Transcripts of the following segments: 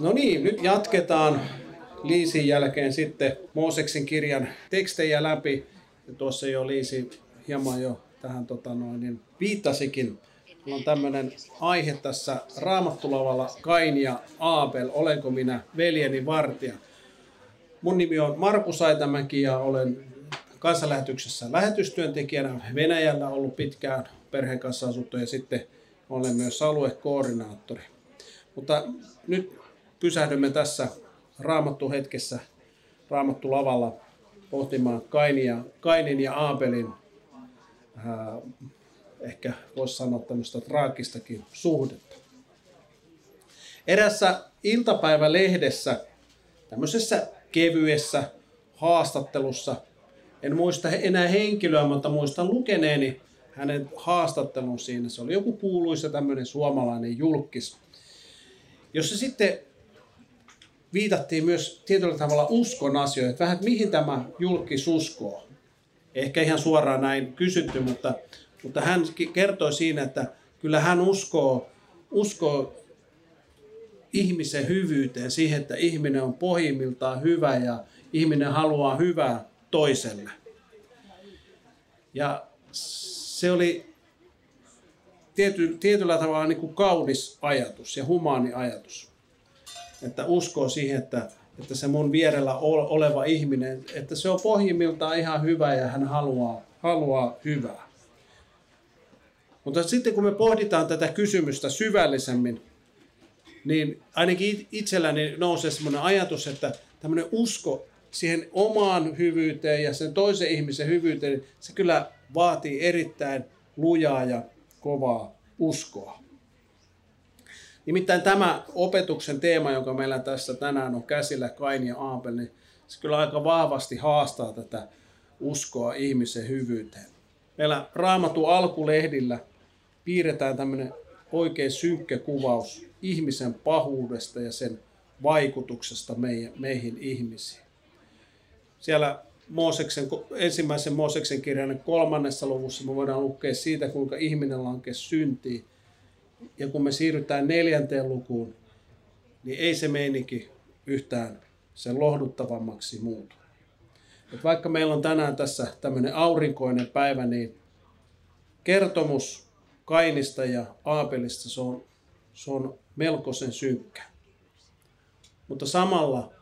No niin, nyt jatketaan Liisin jälkeen sitten Mooseksen kirjan tekstejä läpi. Ja tuossa jo Liisi hieman jo tähän tota noin, niin viittasikin. Meillä on tämmöinen aihe tässä Raamattulavalla Kain ja Aabel, olenko minä veljeni vartija. Mun nimi on Markus Aitamäki ja olen kansanlähetyksessä lähetystyöntekijänä Venäjällä ollut pitkään perheen kanssa asuttu ja sitten olen myös aluekoordinaattori. Mutta nyt pysähdymme tässä raamattu hetkessä, raamattu lavalla pohtimaan Kainia, Kainin ja Aabelin äh, ehkä voisi sanoa tämmöistä traagistakin suhdetta. Erässä iltapäivälehdessä, tämmöisessä kevyessä haastattelussa, en muista enää henkilöä, mutta muistan lukeneeni hänen haastattelun siinä. Se oli joku kuuluisa tämmöinen suomalainen julkis, jossa sitten viitattiin myös tietyllä tavalla uskon asioihin, että vähän, että mihin tämä julkis uskoo. Ehkä ihan suoraan näin kysytty, mutta, mutta hän kertoi siinä, että kyllä hän uskoo, uskoo ihmisen hyvyyteen, siihen, että ihminen on pohjimmiltaan hyvä ja ihminen haluaa hyvää toiselle. Ja se oli tiety, tietyllä tavalla niin kuin kaunis ajatus ja humaani ajatus että uskoo siihen, että, että se mun vierellä oleva ihminen, että se on pohjimmiltaan ihan hyvä ja hän haluaa, haluaa hyvää. Mutta sitten kun me pohditaan tätä kysymystä syvällisemmin, niin ainakin itselläni nousee sellainen ajatus, että tämmöinen usko siihen omaan hyvyyteen ja sen toisen ihmisen hyvyyteen, se kyllä vaatii erittäin lujaa ja kovaa uskoa. Nimittäin tämä opetuksen teema, joka meillä tässä tänään on käsillä, Kain ja Aapel, niin se kyllä aika vahvasti haastaa tätä uskoa ihmisen hyvyyteen. Meillä Raamatu alkulehdillä piirretään tämmöinen oikein synkkä kuvaus ihmisen pahuudesta ja sen vaikutuksesta meihin ihmisiin. Siellä Mooseksen, ensimmäisen Mooseksen kirjan kolmannessa luvussa me voidaan lukea siitä, kuinka ihminen lankesi syntiin – ja kun me siirrytään neljänteen lukuun, niin ei se meininki yhtään sen lohduttavammaksi muutu. Et vaikka meillä on tänään tässä tämmöinen aurinkoinen päivä, niin kertomus Kainista ja Aapelista se on, se on melkoisen synkkä. Mutta samalla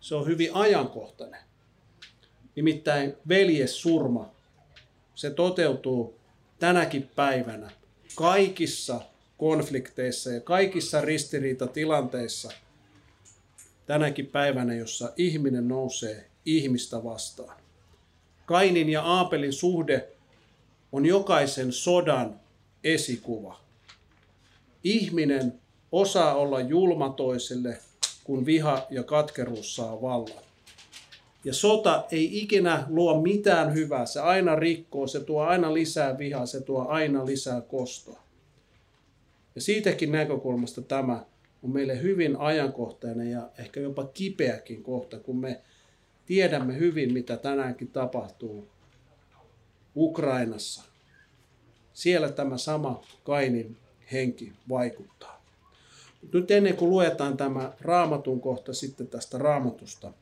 se on hyvin ajankohtainen. Nimittäin veljessurma, se toteutuu tänäkin päivänä kaikissa konflikteissa ja kaikissa ristiriitatilanteissa tänäkin päivänä, jossa ihminen nousee ihmistä vastaan. Kainin ja Aapelin suhde on jokaisen sodan esikuva. Ihminen osaa olla julma toiselle, kun viha ja katkeruus saa vallan. Ja sota ei ikinä luo mitään hyvää, se aina rikkoo, se tuo aina lisää vihaa, se tuo aina lisää kostoa. Ja siitäkin näkökulmasta tämä on meille hyvin ajankohtainen ja ehkä jopa kipeäkin kohta, kun me tiedämme hyvin, mitä tänäänkin tapahtuu Ukrainassa. Siellä tämä sama Kainin henki vaikuttaa. Nyt ennen kuin luetaan tämä raamatun kohta sitten tästä raamatusta,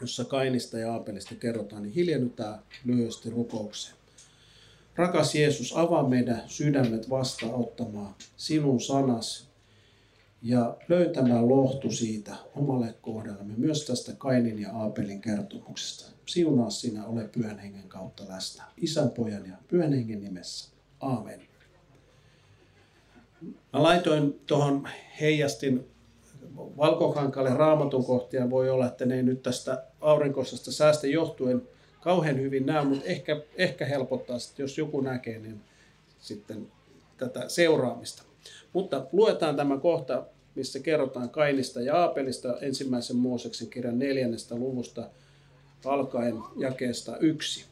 jossa Kainista ja Aapelista kerrotaan, niin hiljennytään lyhyesti rukoukseen. Rakas Jeesus, avaa meidän sydämet vastaanottamaan sinun sanas ja löytämään lohtu siitä omalle kohdallamme, myös tästä Kainin ja Aapelin kertomuksesta. Siunaa sinä, ole pyhän hengen kautta läsnä. Isän, pojan ja pyhän hengen nimessä. Aamen. Mä laitoin tuohon heijastin valkokankaalle raamatun kohtia. Voi olla, että ne ei nyt tästä aurinkoisesta säästä johtuen kauhean hyvin näe, mutta ehkä, ehkä helpottaa, että jos joku näkee, niin sitten tätä seuraamista. Mutta luetaan tämä kohta, missä kerrotaan Kainista ja Aapelista ensimmäisen Mooseksen kirjan neljännestä luvusta alkaen jakeesta yksi.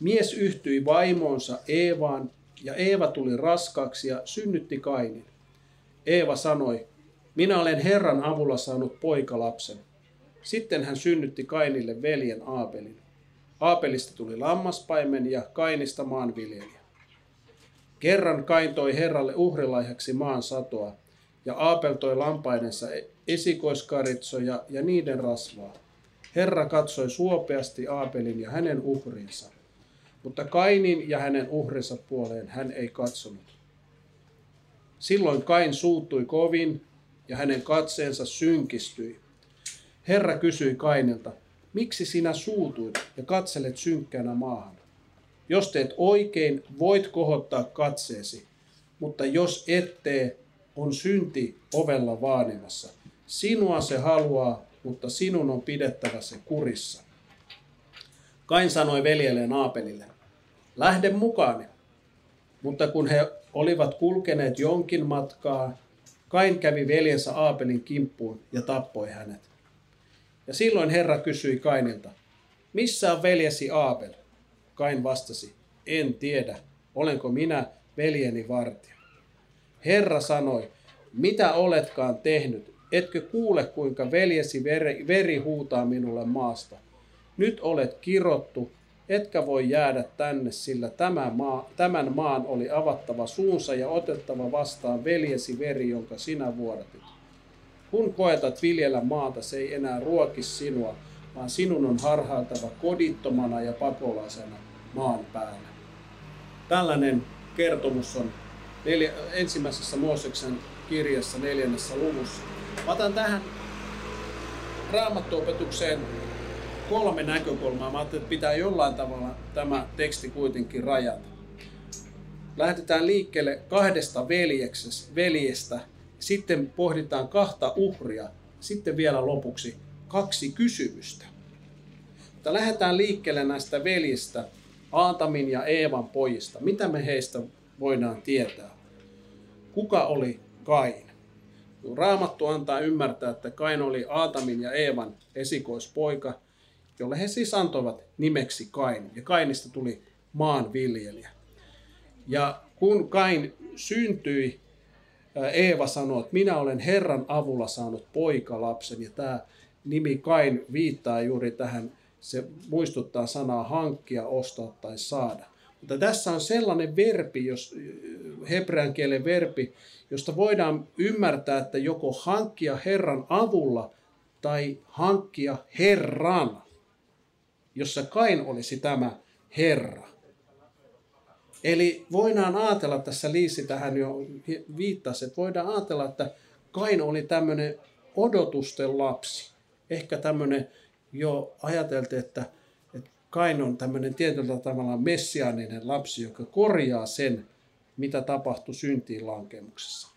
Mies yhtyi vaimoonsa Eevaan ja Eeva tuli raskaaksi ja synnytti Kainin. Eeva sanoi, minä olen Herran avulla saanut poikalapsen. Sitten hän synnytti Kainille veljen Aapelin. Aapelista tuli lammaspaimen ja Kainista maanviljelijä. Kerran Kain toi Herralle uhrilaihaksi maan satoa, ja Aapel toi lampaidensa esikoiskaritsoja ja niiden rasvaa. Herra katsoi suopeasti Aapelin ja hänen uhrinsa, mutta Kainin ja hänen uhrinsa puoleen hän ei katsonut. Silloin Kain suuttui kovin ja hänen katseensa synkistyi. Herra kysyi Kainilta, miksi sinä suutuit ja katselet synkkänä maahan? Jos teet oikein, voit kohottaa katseesi, mutta jos et tee, on synti ovella vaanimassa. Sinua se haluaa, mutta sinun on pidettävä se kurissa. Kain sanoi veljelleen Aapelille, lähde mukaani. Mutta kun he olivat kulkeneet jonkin matkaa, Kain kävi veljensä Aapelin kimppuun ja tappoi hänet. Ja silloin Herra kysyi Kainilta, missä on veljesi Aapel? Kain vastasi, en tiedä, olenko minä veljeni vartija. Herra sanoi, mitä oletkaan tehnyt, etkö kuule kuinka veljesi veri, veri huutaa minulle maasta. Nyt olet kirottu, etkä voi jäädä tänne, sillä tämä maa, tämän maan oli avattava suunsa ja otettava vastaan veljesi veri, jonka sinä vuodatit. Kun koetat viljellä maata, se ei enää ruoki sinua, vaan sinun on harhailtava kodittomana ja pakolaisena maan päällä. Tällainen kertomus on neljä, ensimmäisessä Mooseksen kirjassa neljännessä luvussa. Mä otan tähän raamattuopetukseen kolme näkökulmaa. Mä ajattelin, että pitää jollain tavalla tämä teksti kuitenkin rajata. Lähdetään liikkeelle kahdesta veljestä, sitten pohditaan kahta uhria, sitten vielä lopuksi kaksi kysymystä. Mutta lähdetään liikkeelle näistä veljistä, Aatamin ja Eevan pojista. Mitä me heistä voidaan tietää? Kuka oli Kain? Raamattu antaa ymmärtää, että Kain oli Aatamin ja Eevan esikoispoika, jolle he siis antoivat nimeksi Kain. Ja Kainista tuli maanviljelijä. Ja kun Kain syntyi, Eeva sanoi, että minä olen Herran avulla saanut poikalapsen. Ja tämä nimi Kain viittaa juuri tähän, se muistuttaa sanaa hankkia, ostaa tai saada. Mutta tässä on sellainen verbi, jos, hebrean kielen verbi, josta voidaan ymmärtää, että joko hankkia Herran avulla tai hankkia Herran, jossa Kain olisi tämä Herra. Eli voidaan ajatella, tässä Liisi tähän jo viittasi, että voidaan ajatella, että Kain oli tämmöinen odotusten lapsi. Ehkä tämmöinen jo ajateltiin, että, että Kain on tämmöinen tietyllä tavalla messiaaninen lapsi, joka korjaa sen, mitä tapahtui syntiin lankemuksessa.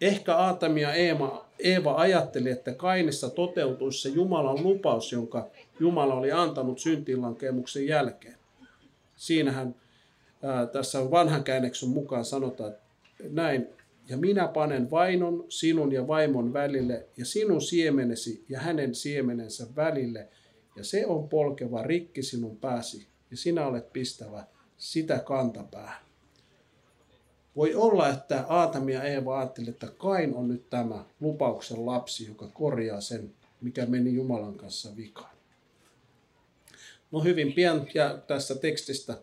Ehkä Aatami ja Eeva, Eeva ajatteli, että Kainissa toteutuisi se Jumalan lupaus, jonka Jumala oli antanut syntiinlankemuksen jälkeen. Siinähän ää, tässä vanhan käänneksen mukaan sanotaan näin, ja minä panen vainon sinun ja vaimon välille ja sinun siemenesi ja hänen siemenensä välille, ja se on polkeva rikki sinun pääsi, ja sinä olet pistävä sitä kantapäähän. Voi olla, että Aatami ja Eeva ajattelivat, että Kain on nyt tämä lupauksen lapsi, joka korjaa sen, mikä meni Jumalan kanssa vikaan. No hyvin pian ja tässä tekstistä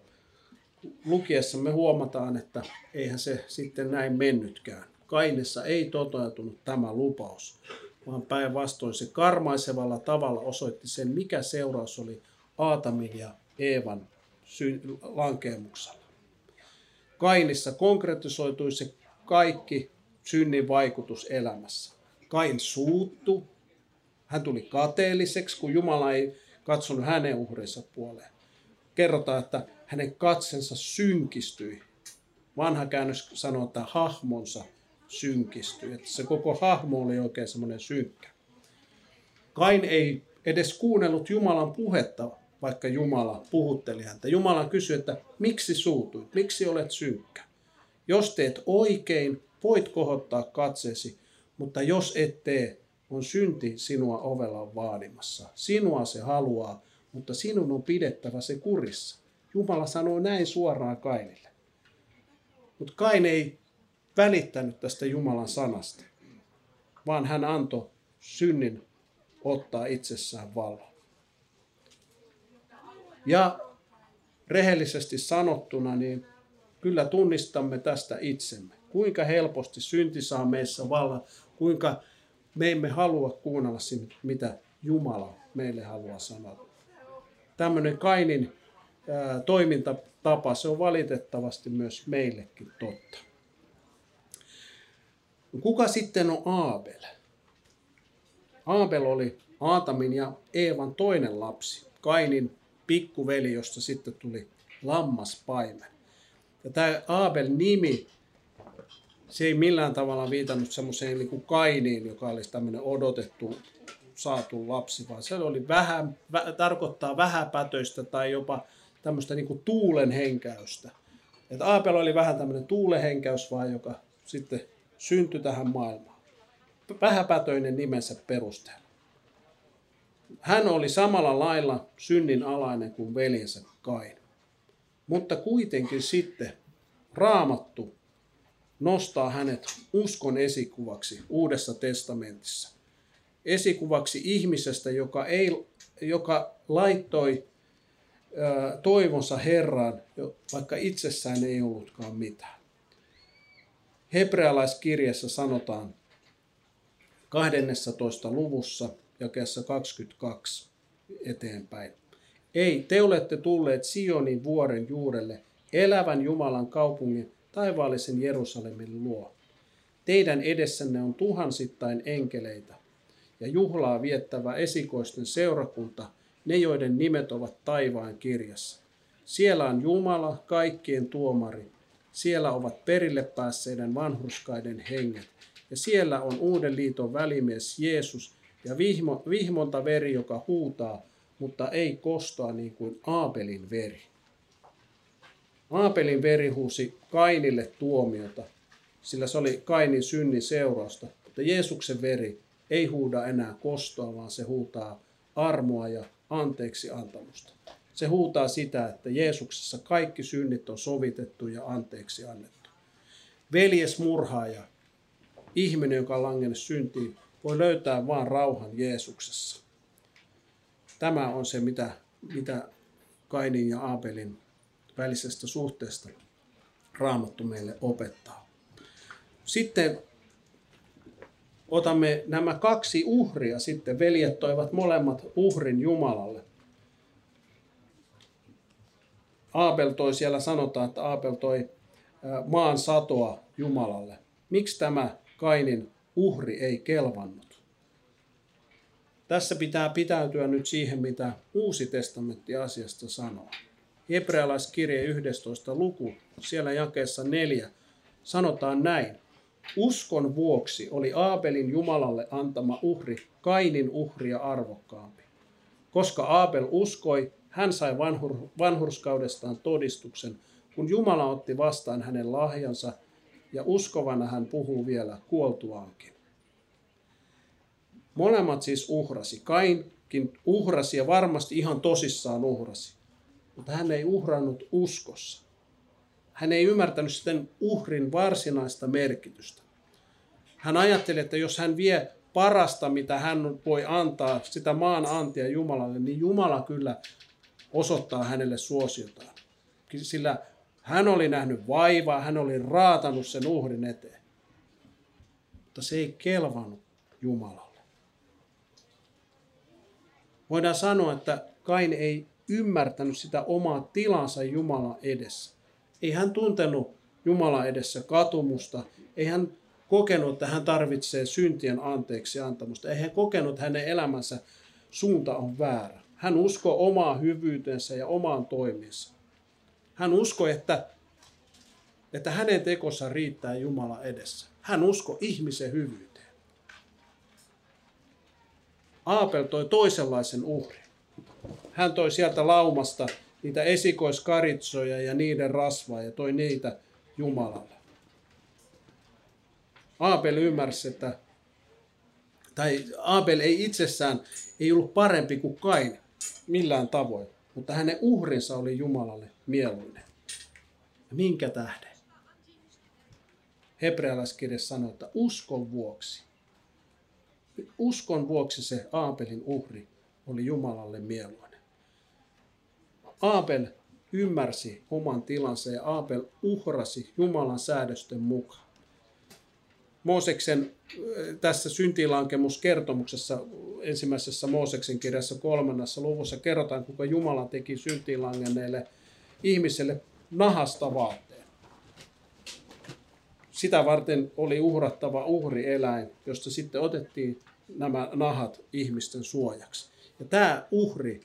lukiessa me huomataan, että eihän se sitten näin mennytkään. Kainessa ei toteutunut tämä lupaus, vaan päinvastoin se karmaisevalla tavalla osoitti sen, mikä seuraus oli Aatamin ja Eevan lankeemuksella. Kainissa konkretisoitui se kaikki synnin vaikutus elämässä. Kain suuttu, hän tuli kateelliseksi, kun Jumala ei katsonut hänen uhrinsa puoleen. Kerrotaan, että hänen katsensa synkistyi. Vanha käännös sanoo, että hahmonsa synkistyi. Että se koko hahmo oli oikein semmoinen synkkä. Kain ei edes kuunnellut Jumalan puhetta, vaikka Jumala puhutteli häntä. Jumala kysyi, että miksi suutuit, miksi olet synkkä? Jos teet oikein, voit kohottaa katseesi, mutta jos et tee, on synti sinua ovella vaadimassa. Sinua se haluaa, mutta sinun on pidettävä se kurissa. Jumala sanoo näin suoraan Kainille. Mutta Kain ei välittänyt tästä Jumalan sanasta, vaan hän antoi synnin ottaa itsessään vallan. Ja rehellisesti sanottuna, niin kyllä tunnistamme tästä itsemme. Kuinka helposti synti saa meissä vallan, kuinka me emme halua kuunnella mitä Jumala meille haluaa sanoa. Tämmöinen Kainin toimintatapa, se on valitettavasti myös meillekin totta. Kuka sitten on Aabel? Aabel oli Aatamin ja Eevan toinen lapsi, Kainin pikkuveli, josta sitten tuli lammaspaimen. Ja tämä Aabel-nimi, se ei millään tavalla viitannut semmoiseen niin Kainiin, joka olisi tämmöinen odotettu saatu lapsi, vaan se oli vähän, vä, tarkoittaa vähäpätöistä tai jopa tämmöistä niin tuulen henkäystä. Et Aapel oli vähän tämmöinen tuulenhenkäys vaan, joka sitten syntyi tähän maailmaan. Vähäpätöinen nimensä perusteella. Hän oli samalla lailla synnin alainen kuin veljensä Kain. Mutta kuitenkin sitten raamattu nostaa hänet uskon esikuvaksi Uudessa testamentissa. Esikuvaksi ihmisestä, joka, ei, joka laittoi toivonsa Herraan, vaikka itsessään ei ollutkaan mitään. Hebrealaiskirjassa sanotaan 12. luvussa jakeessa 22 eteenpäin. Ei, te olette tulleet Sionin vuoren juurelle, elävän Jumalan kaupungin, taivaallisen Jerusalemin luo. Teidän edessänne on tuhansittain enkeleitä ja juhlaa viettävä esikoisten seurakunta, ne joiden nimet ovat taivaan kirjassa. Siellä on Jumala, kaikkien tuomari. Siellä ovat perille päässeiden vanhurskaiden henget. Ja siellä on uuden liiton välimies Jeesus ja vihmo, vihmonta veri, joka huutaa, mutta ei kostoa niin kuin Aapelin veri. Aapelin veri huusi Kainille tuomiota, sillä se oli Kainin synnin seurausta, mutta Jeesuksen veri ei huuda enää kostoa, vaan se huutaa armoa ja anteeksi antamusta. Se huutaa sitä, että Jeesuksessa kaikki synnit on sovitettu ja anteeksi annettu. Veljes murhaaja, ihminen, joka on langennut syntiin, voi löytää vain rauhan Jeesuksessa. Tämä on se, mitä, mitä Kainin ja Aabelin välisestä suhteesta Raamattu meille opettaa. Sitten otamme nämä kaksi uhria sitten. Veljet toivat molemmat uhrin Jumalalle. Aabel toi, siellä sanotaan, että Aabel toi maan satoa Jumalalle. Miksi tämä Kainin uhri ei kelvannut? Tässä pitää pitäytyä nyt siihen, mitä Uusi testamentti asiasta sanoo. Hebrealaiskirje 11. luku, siellä jakeessa 4, sanotaan näin. Uskon vuoksi oli Aabelin Jumalalle antama uhri Kainin uhria arvokkaampi. Koska Aabel uskoi, hän sai vanhur, vanhurskaudestaan todistuksen, kun Jumala otti vastaan hänen lahjansa ja uskovana hän puhuu vielä kuoltuaankin. Molemmat siis uhrasi. Kainkin uhrasi ja varmasti ihan tosissaan uhrasi. Mutta hän ei uhrannut uskossa. Hän ei ymmärtänyt sitten uhrin varsinaista merkitystä. Hän ajatteli, että jos hän vie parasta, mitä hän voi antaa, sitä maan antia Jumalalle, niin Jumala kyllä osoittaa hänelle suosiotaan. Sillä hän oli nähnyt vaivaa, hän oli raatanut sen uhrin eteen. Mutta se ei kelvannut Jumalalle. Voidaan sanoa, että Kain ei ymmärtänyt sitä omaa tilansa Jumala edessä. Ei hän tuntenut Jumala edessä katumusta, ei hän kokenut, että hän tarvitsee syntien anteeksi antamusta, ei hän kokenut, että hänen elämänsä suunta on väärä. Hän uskoi omaa hyvyytensä ja omaan toimiinsa. Hän uskoi, että, että hänen tekossa riittää Jumala edessä. Hän uskoi ihmisen hyvyyteen. Aapel toi toisenlaisen uhrin. Hän toi sieltä laumasta niitä esikoiskaritsoja ja niiden rasvaa ja toi niitä Jumalalle. Aabel ymmärsi, että tai Aabel ei itsessään ei ollut parempi kuin Kain millään tavoin, mutta hänen uhrinsa oli Jumalalle mieluinen. Ja minkä tähden? Hebrealaiskirja sanoo, että uskon vuoksi. Uskon vuoksi se Aabelin uhri oli Jumalalle mieluinen. Aabel ymmärsi oman tilansa ja Aabel uhrasi Jumalan säädösten mukaan. Mooseksen tässä syntilankemuskertomuksessa ensimmäisessä Mooseksen kirjassa kolmannessa luvussa kerrotaan, kuinka Jumala teki syntilangenneille ihmiselle nahasta vaatteen. Sitä varten oli uhrattava uhrieläin, josta sitten otettiin nämä nahat ihmisten suojaksi. Ja tämä uhri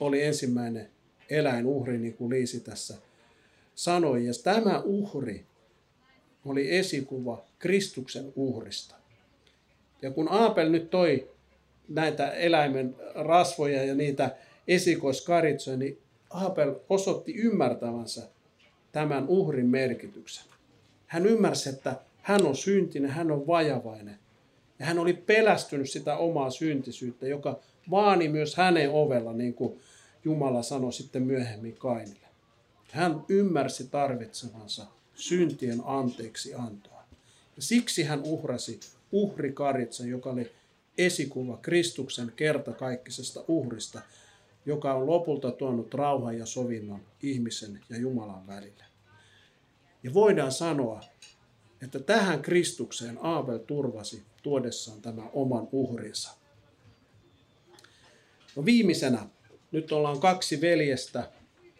oli ensimmäinen eläinuhri, niin kuin Liisi tässä sanoi. Ja tämä uhri oli esikuva Kristuksen uhrista. Ja kun Aapel nyt toi näitä eläimen rasvoja ja niitä esikoiskaritsoja, niin Aapel osoitti ymmärtävänsä tämän uhrin merkityksen. Hän ymmärsi, että hän on syntinen, hän on vajavainen. Ja hän oli pelästynyt sitä omaa syntisyyttä, joka vaani myös hänen ovella, niin kuin Jumala sanoi sitten myöhemmin Kainille. Hän ymmärsi tarvitsevansa syntien anteeksi antoa. Ja siksi hän uhrasi uhrikaritsan, joka oli esikuva Kristuksen kertakaikkisesta uhrista, joka on lopulta tuonut rauhan ja sovinnon ihmisen ja Jumalan välille. Ja voidaan sanoa, että tähän Kristukseen Aabel turvasi tuodessaan tämän oman uhrinsa. No viimeisenä, nyt ollaan kaksi veljestä,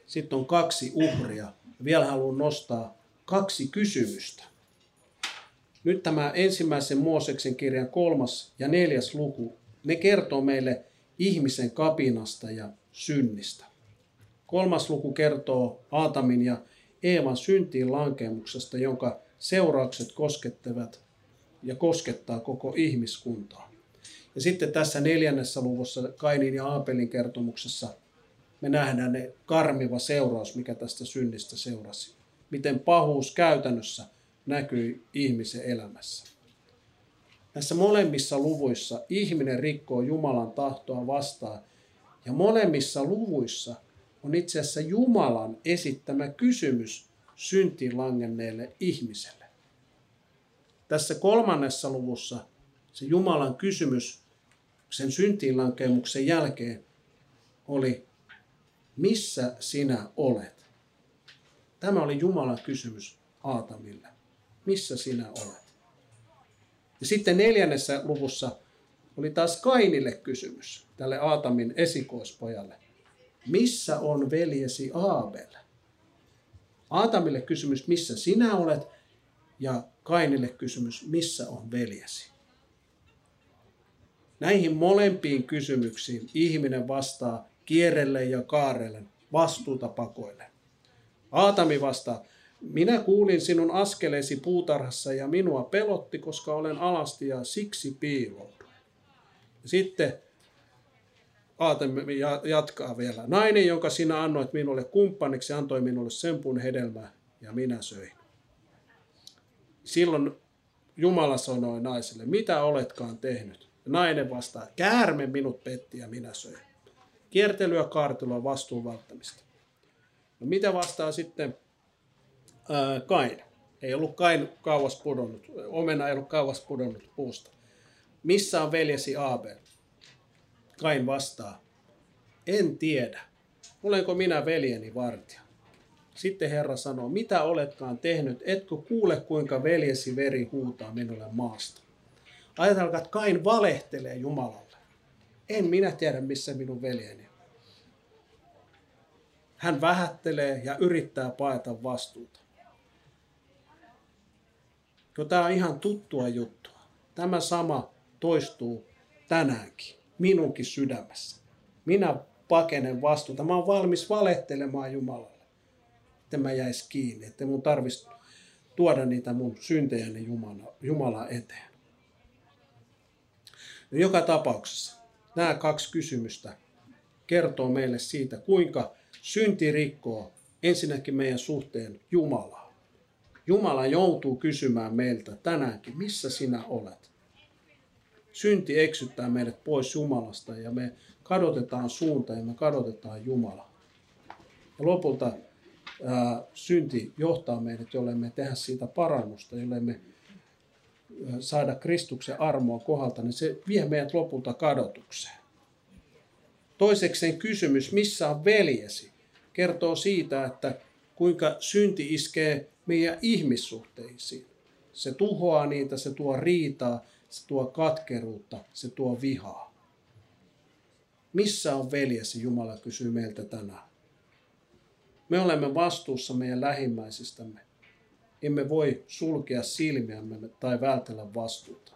sitten on kaksi uhria. Vielä haluan nostaa kaksi kysymystä. Nyt tämä ensimmäisen Mooseksen kirjan kolmas ja neljäs luku, ne kertoo meille ihmisen kapinasta ja synnistä. Kolmas luku kertoo Aatamin ja Eevan syntiin lankemuksesta, jonka seuraukset koskettavat ja koskettaa koko ihmiskuntaa. Ja sitten tässä neljännessä luvussa Kainin ja Aapelin kertomuksessa me nähdään ne karmiva seuraus, mikä tästä synnistä seurasi. Miten pahuus käytännössä näkyy ihmisen elämässä. Näissä molemmissa luvuissa ihminen rikkoo Jumalan tahtoa vastaan ja molemmissa luvuissa on itse asiassa Jumalan esittämä kysymys syntiin langenneelle ihmiselle. Tässä kolmannessa luvussa se Jumalan kysymys sen syntiinlankemuksen jälkeen oli, missä sinä olet? Tämä oli Jumalan kysymys Aatamille. Missä sinä olet? Ja sitten neljännessä luvussa oli taas Kainille kysymys, tälle Aatamin esikoispojalle. Missä on veljesi Aabel? Aatamille kysymys, missä sinä olet? Ja Kainille kysymys, missä on veljesi? Näihin molempiin kysymyksiin ihminen vastaa kierrelle ja kaarelle, vastuuta pakoille. Aatami vastaa, minä kuulin sinun askeleesi puutarhassa ja minua pelotti, koska olen alasti ja siksi piilouduin. Sitten Aatami jatkaa vielä. Nainen, jonka sinä annoit minulle kumppaniksi, antoi minulle sempun hedelmää ja minä söin. Silloin Jumala sanoi naiselle, mitä oletkaan tehnyt? Nainen vastaa, käärme minut petti ja minä söin. Kiertelyä kaartelua vastuun välttämistä. No mitä vastaa sitten ää, Kain? Ei ollut Kain kauas pudonnut, omena ei ollut kauas pudonnut puusta. Missä on veljesi Abel? Kain vastaa, en tiedä. Olenko minä veljeni vartija? Sitten Herra sanoo, mitä oletkaan tehnyt, etkö kuule kuinka veljesi veri huutaa minulle maasta? Ajatelkaa, että Kain valehtelee Jumalalle. En minä tiedä, missä minun veljeni on. Hän vähättelee ja yrittää paeta vastuuta. Jo tämä on ihan tuttua juttua. Tämä sama toistuu tänäänkin, minunkin sydämessä. Minä pakenen vastuuta. Mä oon valmis valehtelemaan Jumalalle, että mä jäis kiinni, että mun tarvitsisi tuoda niitä mun syntejäni Jumala, Jumala eteen. No joka tapauksessa nämä kaksi kysymystä kertoo meille siitä, kuinka synti rikkoo ensinnäkin meidän suhteen Jumalaa. Jumala joutuu kysymään meiltä tänäänkin, missä sinä olet. Synti eksyttää meidät pois Jumalasta ja me kadotetaan suunta ja me kadotetaan Jumala. Ja lopulta ää, synti johtaa meidät, jolle me tehdä siitä parannusta, jolle me saada Kristuksen armoa kohdalta, niin se vie meidät lopulta kadotukseen. Toisekseen kysymys, missä on veljesi, kertoo siitä, että kuinka synti iskee meidän ihmissuhteisiin. Se tuhoaa niitä, se tuo riitaa, se tuo katkeruutta, se tuo vihaa. Missä on veljesi, Jumala kysyy meiltä tänään. Me olemme vastuussa meidän lähimmäisistämme. Emme voi sulkea silmiämme tai vältellä vastuuta.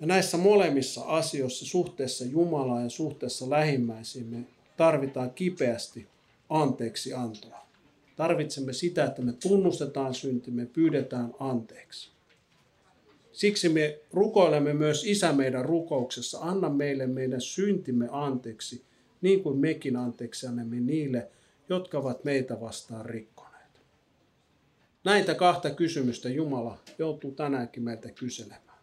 Ja näissä molemmissa asioissa, suhteessa Jumalaan ja suhteessa lähimmäisiin, me tarvitaan kipeästi anteeksi antoa. Tarvitsemme sitä, että me tunnustetaan syntimme, pyydetään anteeksi. Siksi me rukoilemme myös Isä meidän rukouksessa, anna meille meidän syntimme anteeksi, niin kuin mekin anteeksi annamme niille, jotka ovat meitä vastaan rikkoneet. Näitä kahta kysymystä Jumala joutuu tänäänkin meiltä kyselemään.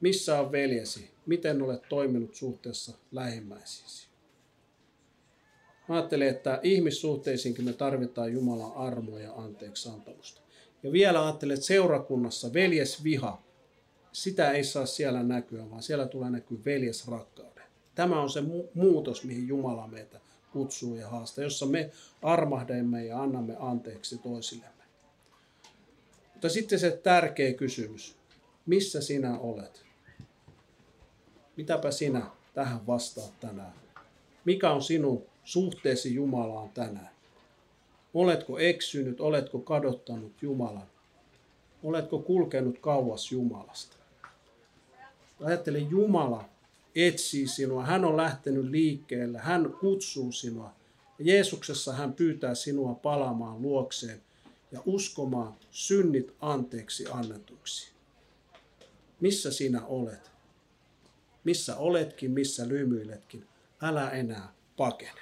Missä on veljesi? Miten olet toiminut suhteessa lähimmäisiisi? Mä ajattelin, että ihmissuhteisiinkin me tarvitaan Jumalan armoa ja anteeksi antamusta. Ja vielä ajattelen, että seurakunnassa veljesviha, sitä ei saa siellä näkyä, vaan siellä tulee näkyä veljesrakkauden. Tämä on se mu- muutos, mihin Jumala meitä kutsuu ja haastaa, jossa me armahdamme ja annamme anteeksi toisillemme. Mutta sitten se tärkeä kysymys, missä sinä olet? Mitäpä sinä tähän vastaat tänään? Mikä on sinun suhteesi Jumalaan tänään? Oletko eksynyt, oletko kadottanut Jumalan? Oletko kulkenut kauas Jumalasta? Ajattele, Jumala etsii sinua, hän on lähtenyt liikkeelle, hän kutsuu sinua. Jeesuksessa hän pyytää sinua palaamaan luokseen ja uskomaan synnit anteeksi annetuksi. Missä sinä olet? Missä oletkin, missä lymyiletkin, älä enää pakene.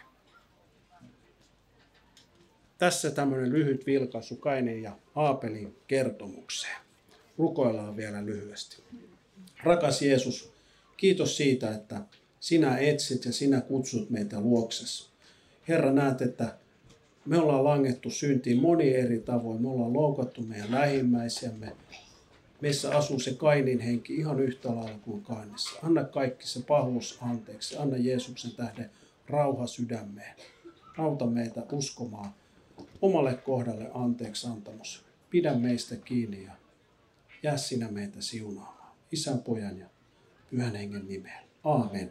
Tässä tämmöinen lyhyt vilkaisu Kainin ja Aapelin kertomukseen. Rukoillaan vielä lyhyesti. Rakas Jeesus, kiitos siitä, että sinä etsit ja sinä kutsut meitä luoksessa. Herra, näet, että me ollaan langettu syntiin moni eri tavoin. Me ollaan loukattu meidän lähimmäisiämme. Meissä asuu se Kainin henki ihan yhtä lailla kuin Kainissa. Anna kaikki se pahuus anteeksi. Anna Jeesuksen tähden rauha sydämeen. Auta meitä uskomaan omalle kohdalle anteeksi antamus. Pidä meistä kiinni ja jää sinä meitä siunaamaan. Isän, pojan ja uenhengelig med. Amen.